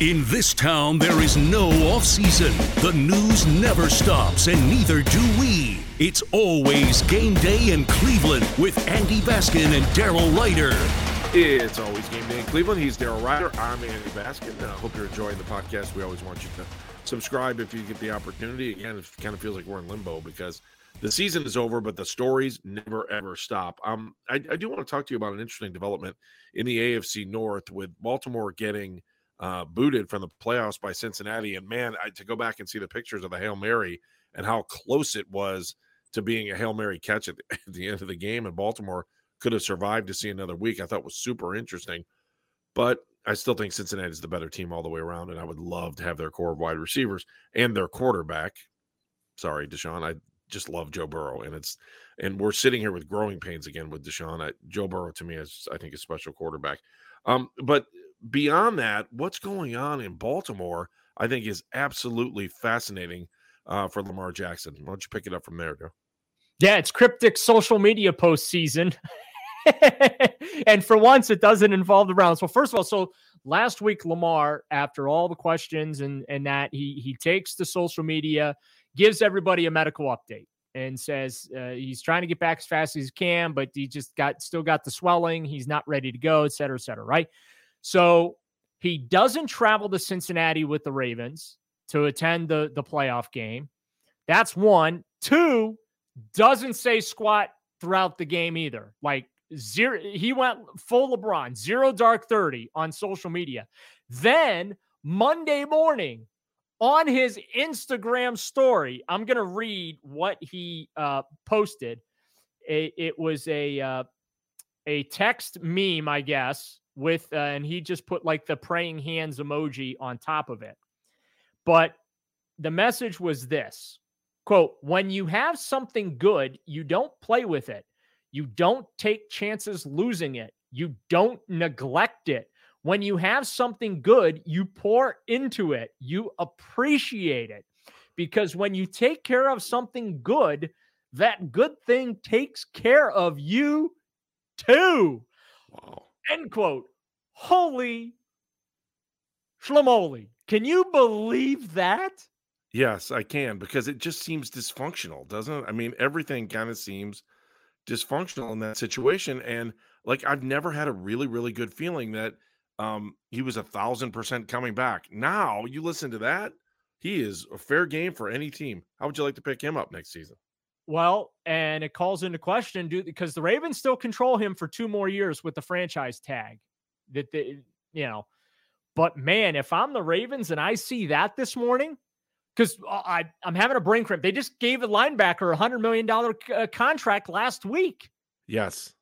In this town, there is no off season. The news never stops, and neither do we. It's always game day in Cleveland with Andy Baskin and Daryl Ruiter. It's always game day in Cleveland. He's Daryl Ruiter. I'm Andy Baskin. I hope you're enjoying the podcast. We always want you to subscribe if you get the opportunity. Again, it kind of feels like we're in limbo because the season is over, but the stories never ever stop. Um, I, I do want to talk to you about an interesting development in the AFC North with Baltimore getting uh, booted from the playoffs by Cincinnati. And man, I, to go back and see the pictures of the Hail Mary and how close it was to being a Hail Mary catch at the, at the end of the game, and Baltimore could have survived to see another week, I thought was super interesting. But I still think Cincinnati is the better team all the way around, and I would love to have their core of wide receivers and their quarterback. Sorry, Deshaun. I just love Joe Burrow, and it's and we're sitting here with growing pains again with Deshaun. I, Joe Burrow to me is I think a special quarterback. Um, but beyond that, what's going on in Baltimore, I think, is absolutely fascinating uh, for Lamar Jackson. Why don't you pick it up from there, Joe? Yeah, it's cryptic social media post season. and for once, it doesn't involve the Browns. Well, first of all, so last week, Lamar, after all the questions and, and that, he, he takes to social media, gives everybody a medical update and says uh, he's trying to get back as fast as he can, but he just got still got the swelling. He's not ready to go, et cetera, et cetera. Right. So he doesn't travel to Cincinnati with the Ravens to attend the, the playoff game. That's one. Two, doesn't say squat throughout the game either. Like zero, he went full LeBron, zero dark 30 on social media. Then Monday morning on his Instagram story, I'm going to read what he uh, posted. It, it was a, uh, a text meme, I guess, with, uh, and he just put like the praying hands emoji on top of it. But the message was this quote, when you have something good, you don't play with it. You don't take chances losing it. You don't neglect it. When you have something good, you pour into it. You appreciate it. Because when you take care of something good, that good thing takes care of you too. Wow. End quote. Holy schlamoli. Can you believe that? Yes, I can because it just seems dysfunctional, doesn't it? I mean, everything kind of seems dysfunctional in that situation. And like, I've never had a really, really good feeling that um, he was a thousand percent coming back. Now you listen to that, he is a fair game for any team. How would you like to pick him up next season? Well, and it calls into question, do because the Ravens still control him for two more years with the franchise tag. That they, you know, but man, if I'm the Ravens and I see that this morning, because I I'm having a brain cramp. They just gave a linebacker a hundred million dollar uh, contract last week. Yes.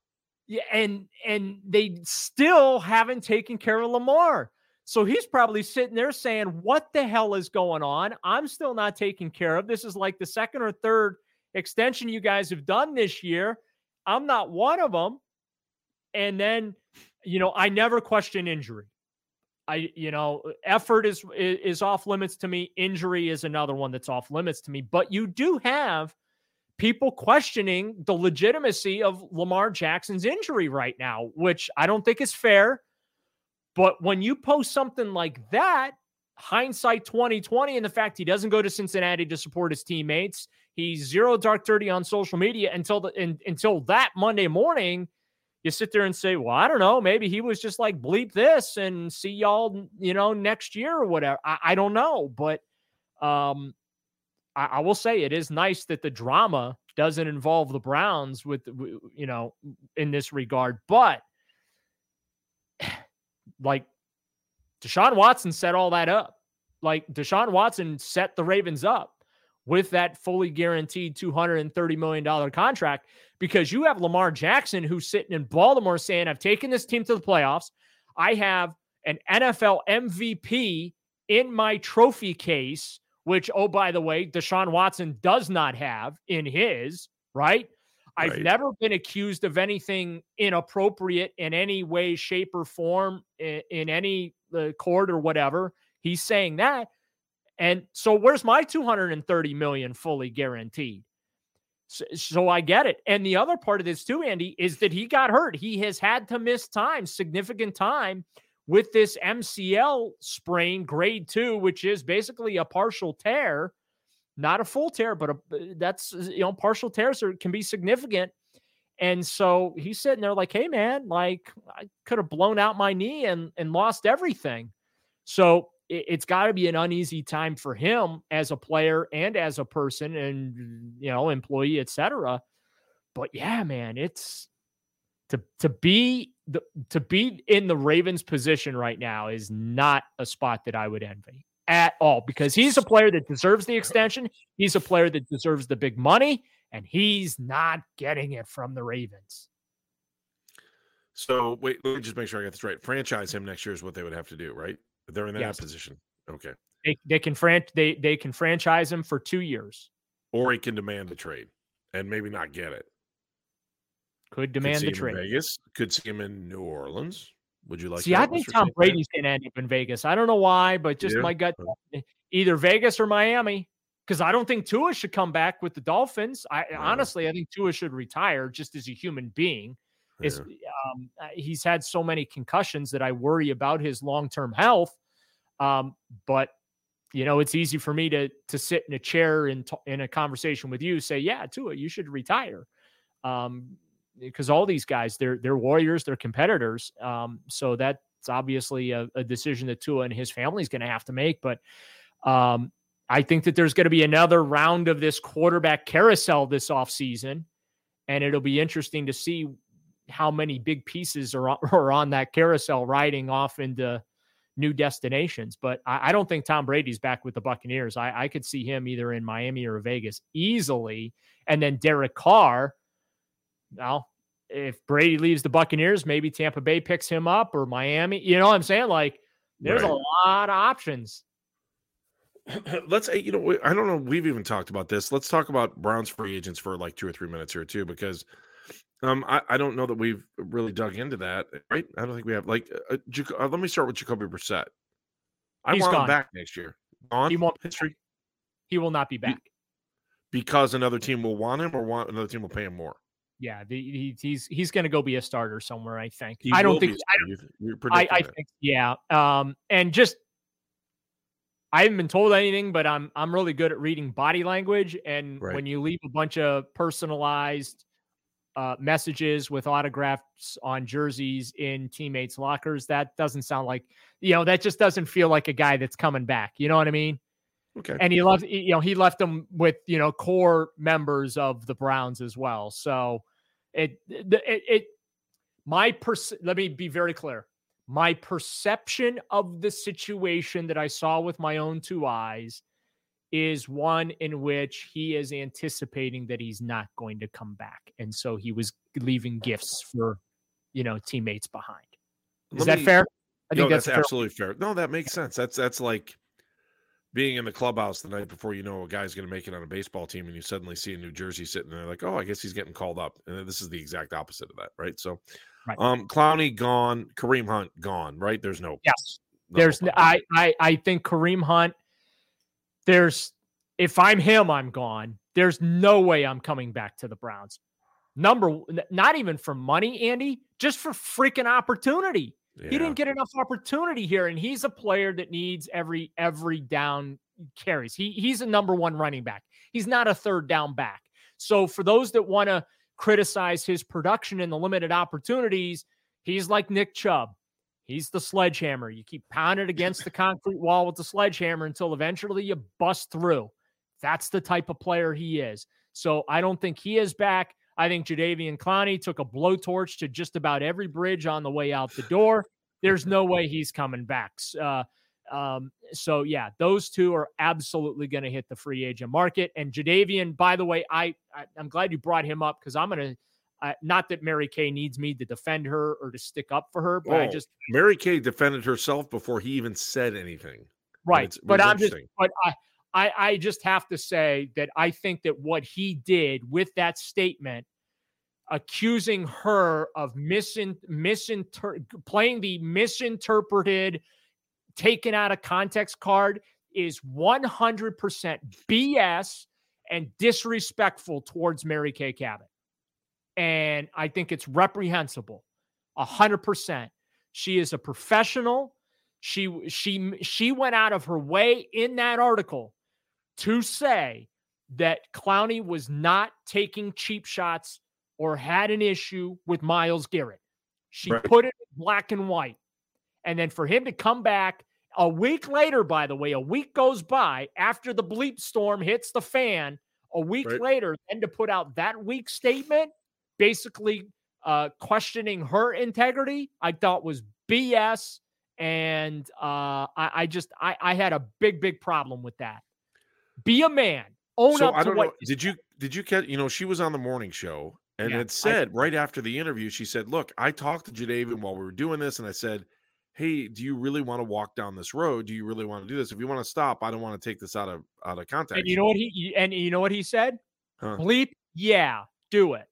Yeah, and and they still haven't taken care of Lamar. So he's probably sitting there saying, "What the hell is going on? I'm still not taken care of. This is like the second or third extension you guys have done this year. I'm not one of them. And then, you know, I never question injury. I, you know, effort is is off limits to me. Injury is another one that's off limits to me. But you do have people questioning the legitimacy of Lamar Jackson's injury right now, which I don't think is fair. But when you post something like that, hindsight 2020 and the fact he doesn't go to Cincinnati to support his teammates, He's zero dark 30 on social media until the in, until that Monday morning. you sit there and say, well, I don't know, maybe he was just like bleep this and see y'all, you know, next year or whatever. I, I don't know, but um, I, I, will say it is nice that the drama doesn't involve the Browns with, you know, in this regard. But like Deshaun Watson set all that up. Like Deshaun Watson set the Ravens up with that fully guaranteed $230 million contract because you have Lamar Jackson who's sitting in Baltimore saying, I've taken this team to the playoffs. I have an NFL MVP in my trophy case, which, oh, by the way, Deshaun Watson does not have in his, right? I've never been accused of anything inappropriate in any way, shape, or form in, in any uh, court or whatever. He's saying that. And so where's my 230 million fully guaranteed? So, so, I get it. And the other part of this too, Andy, is that he got hurt. He has had to miss time, significant time with this MCL sprain, grade two, which is basically a partial tear, not a full tear, but a, that's, you know, partial tears are, can be significant. And so he's sitting there like, hey, man, like I could have blown out my knee and, and lost everything. So it, has got to be an uneasy time for him as a player and as a person and you know employee etc but yeah man it's to to be the to be in the ravens position right now is not a spot that i would envy at all because he's a player that deserves the extension he's a player that deserves the big money and he's not getting it from the ravens. So wait let me just make sure i got this right. Franchise him next year is what they would have to do right they're in that yes. position. Okay. They, they can fran- they they can franchise him for two years. Or he can demand a trade and maybe not get it. Could demand the trade. Vegas. Could see him in New Orleans. Would you like? See, I think Tom Brady's going to end up in Vegas. I don't know why, but just yeah. my gut, either Vegas or Miami. Because I don't think Tua should come back with the Dolphins. I honestly, I think Tua should retire just as a human being is um, uh, he's had so many concussions that I worry about his long term health. Um, but you know, it's easy for me to to sit in a chair in t- in a conversation with you, say, yeah, Tua, you should retire. Um, because all these guys, they're they're warriors, they're competitors. Um, so that's obviously a, a decision that Tua and his family is going to have to make. But um, I think that there's going to be another round of this quarterback carousel this offseason. And it'll be interesting to see how many big pieces are, are on that carousel riding off into new destinations. But I, I, don't think Tom Brady's back with the Buccaneers. I, I could see him either in Miami or Vegas easily. And then Derek Carr, well, if Brady leaves the Buccaneers, maybe Tampa Bay picks him up or Miami. You know what I'm saying? Like, there's right. a lot of options. Let's, you know, I don't know. We've even talked about this. Let's talk about Browns free agents for like two or three minutes here, too, because um, I, I don't know that we've really dug into that, right? I don't think we have. Like, uh, uh, uh let me start with Jacoby Brissett. I He's want gone. him back next year. Gone. He won't. History. He will not be back because another team will want him, or want another team will pay him more. Yeah, the, he, he's he's going to go be a starter somewhere. I think. He I don't think. I, I, I think. Yeah. Um. And just I haven't been told anything, but I'm I'm really good at reading body language. And right. when you leave a bunch of personalized uh, messages with autographs on jerseys in teammates' lockers. That doesn't sound like, you know, that just doesn't feel like a guy that's coming back. You know what I mean? Okay. And he left, you know, he left them with, you know, core members of the Browns as well. So it, it, it, my, pers- let me be very clear. My perception of the situation that I saw with my own two eyes is one in which he is anticipating that he's not going to come back. And so he was leaving gifts for, you know, teammates behind. Is Let that me, fair? I think no, that's, that's absolutely fair. No, that makes sense. That's that's like being in the clubhouse the night before you know a guy's going to make it on a baseball team and you suddenly see a New Jersey sitting there like, oh, I guess he's getting called up. And this is the exact opposite of that, right? So, right. um, Clowney gone, Kareem Hunt gone, right? There's no yes. No There's I I I think Kareem Hunt – there's if I'm him, I'm gone. There's no way I'm coming back to the Browns. Number not even for money, Andy, just for freaking opportunity. Yeah. He didn't get enough opportunity here, and he's a player that needs every every down carries. He he's a number one running back. He's not a third down back. So for those that want to criticize his production and the limited opportunities, he's like Nick Chubb. He's the sledgehammer. You keep pounding against the concrete wall with the sledgehammer until eventually you bust through. That's the type of player he is. So I don't think he is back. I think Jadeveon Clowney took a blowtorch to just about every bridge on the way out the door. There's no way he's coming back. Uh, um, so yeah, those two are absolutely going to hit the free agent market. And Jadeveon, by the way, I, I am glad you brought him up because I'm going to. Uh, not that Mary Kay needs me to defend her or to stick up for her, but oh, I just Mary Kay defended herself before he even said anything. Right, but I'm just, but I, I, I just have to say that I think that what he did with that statement, accusing her of misin, misinter- playing the misinterpreted taken out of context card is 100% BS and disrespectful towards Mary Kay Cabot. And I think it's reprehensible. A 100%. She is a professional. She she she went out of her way in that article to say that Clowney was not taking cheap shots or had an issue with Myles Garrett. She right. put it black and white. And then for him to come back a week later, by the way, a week goes by after the bleep storm hits the fan. A week right. later, then to put out that weak statement, basically uh, questioning her integrity, I thought was BS. And uh, I, I, just I, I had a big, big problem with that. Be a man. Own so, up I don't what. Know, did you did you get? You know, she was on the morning show, and yeah, it said I, right after the interview, she said, "Look, I talked to Jadeveon while we were doing this, and I said." hey, do you really want to walk down this road? Do you really want to do this? If you want to stop, I don't want to take this out of out of context. And you know what he and you know what he said? Huh. Bleep, yeah, do it.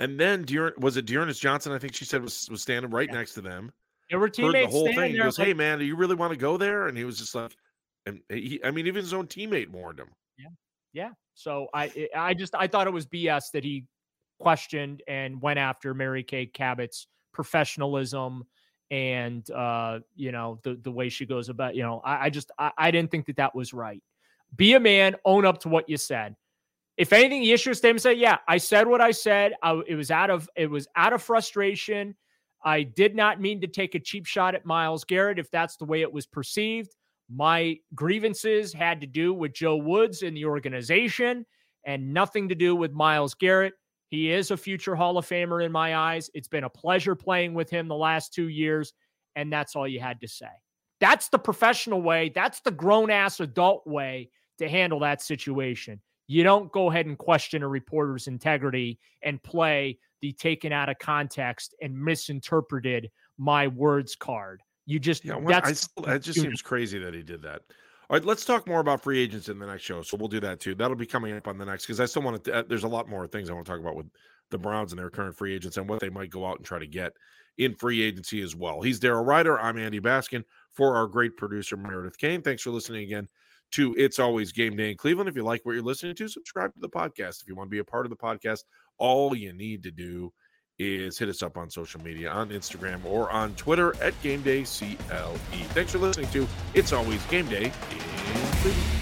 And then Dear was it D'Ernest Johnson? I think she said was was standing right yeah. next to them. They were teammates. the whole thing. He goes, like, "Hey man, do you really want to go there?" And he was just like, and he, I mean, even his own teammate warned him. Yeah, yeah. So I, I just, I thought it was BS that he questioned and went after Mary Kay Cabot's professionalism and uh, you know the the way she goes about. You know, I, I just I, I didn't think that that was right. Be a man, own up to what you said. If anything, the issue statement say, "Yeah, I said what I said. I, it was out of it was out of frustration. I did not mean to take a cheap shot at Myles Garrett if that's the way it was perceived. My grievances had to do with Joe Woods and the organization and nothing to do with Myles Garrett. He is a future Hall of Famer in my eyes. It's been a pleasure playing with him the last two years. And that's all you had to say. That's the professional way. That's the grown ass adult way to handle that situation. You don't go ahead and question a reporter's integrity and play the taken out of context and misinterpreted my words card. You just yeah, that's it just seems crazy that he did that. All right, let's talk more about free agents in the next show. So we'll do that too. That'll be coming up on the next because I still want to. Uh, there's a lot more things I want to talk about with the Browns and their current free agents and what they might go out and try to get in free agency as well. He's Daryl Ruiter. I'm Andy Baskin for our great producer Meredith Kane. Thanks for listening again to It's Always Game Day in Cleveland. If you like what you're listening to, subscribe to the podcast. If you want to be a part of the podcast, all you need to do is hit us up on social media on Instagram or on Twitter at Game Day CLE. Thanks for listening to It's Always Game Day in Cleveland.